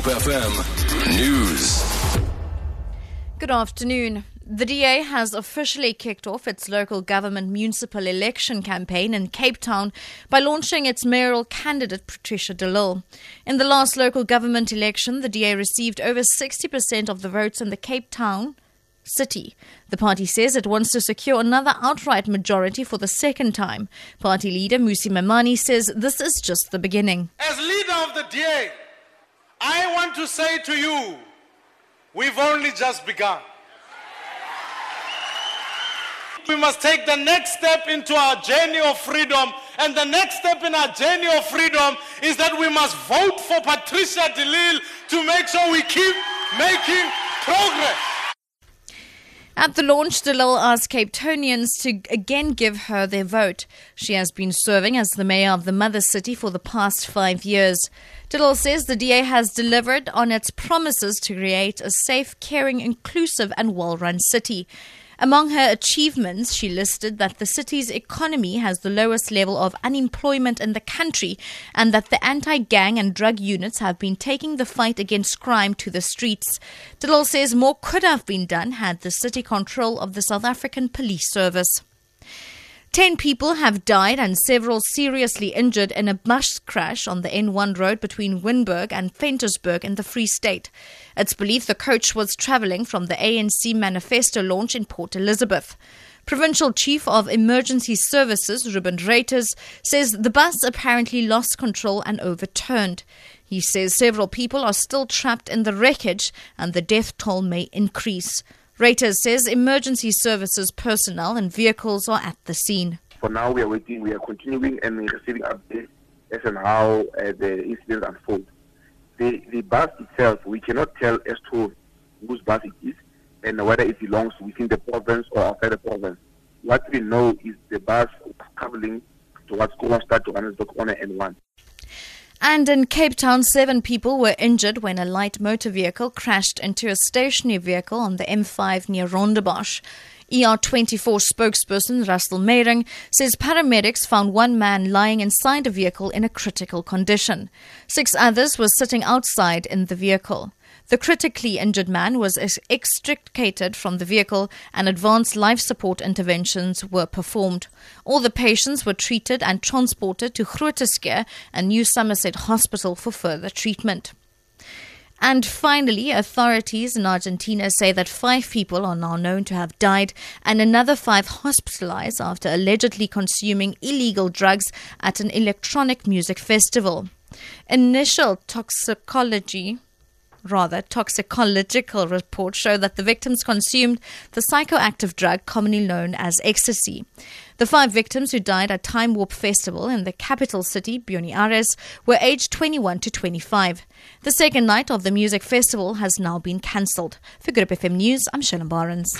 Hope FM News. Good afternoon. The DA has officially kicked off its local government municipal election campaign in Cape Town by launching its mayoral candidate Patricia de Lille. In the last local government election, the DA received over 60% of the votes in the Cape Town city. The party says it wants to secure another outright majority for the second time. Party leader Mmusi Maimane says this is just the beginning. As leader of the DA, I want to say to you, we've only just begun. We must take the next step into our journey of freedom. And the next step in our journey of freedom is that we must vote for Patricia de Lille to make sure we keep making progress. At the launch, de Lille asked Capetonians to again give her their vote. She has been serving as the mayor of the mother city for the past five years. de Lille says the DA has delivered on its promises to create a safe, caring, inclusive, and well run city. Among her achievements, she listed that the city's economy has the lowest level of unemployment in the country and that the anti gang and drug units have been taking the fight against crime to the streets. Lille says more could have been done had the city control of the South African Police Service. Ten people have died and several seriously injured in a bus crash on the N1 road between Winburg and Ventersburg in the Free State. It's believed the coach was travelling from the ANC manifesto launch in Port Elizabeth. Provincial Chief of Emergency Services, Ruben Reuters, says the bus apparently lost control and overturned. He says several people are still trapped in the wreckage and the death toll may increase. Reuters says emergency services personnel and vehicles are at the scene. For now, we are waiting. We are continuing and receiving updates as and how uh, the incident unfolds. The, the bus itself, we cannot tell as to whose bus it is and whether it belongs within the province or outside the province. What we know is the bus traveling towards Kroonstad, Johannesburg on N1. And in Cape Town, seven people were injured when a light motor vehicle crashed into a stationary vehicle on the M5 near Rondebosch. ER24 spokesperson Russell Meiring says paramedics found one man lying inside a vehicle in a critical condition. Six others were sitting outside in the vehicle. The critically injured man was extricated from the vehicle and advanced life support interventions were performed. All the patients were treated and transported to Groote Schuur and New Somerset Hospital for further treatment. And finally, authorities in Argentina say that five people are now known to have died and another five hospitalized after allegedly consuming illegal drugs at an electronic music festival. Initial toxicology rather toxicological reports show that the victims consumed the psychoactive drug commonly known as ecstasy. The five victims who died at Time Warp Festival in the capital city, Buenos Aires, were aged 21 to 25. The second night of the music festival has now been cancelled. For Good FM News, I'm Shannon Barnes.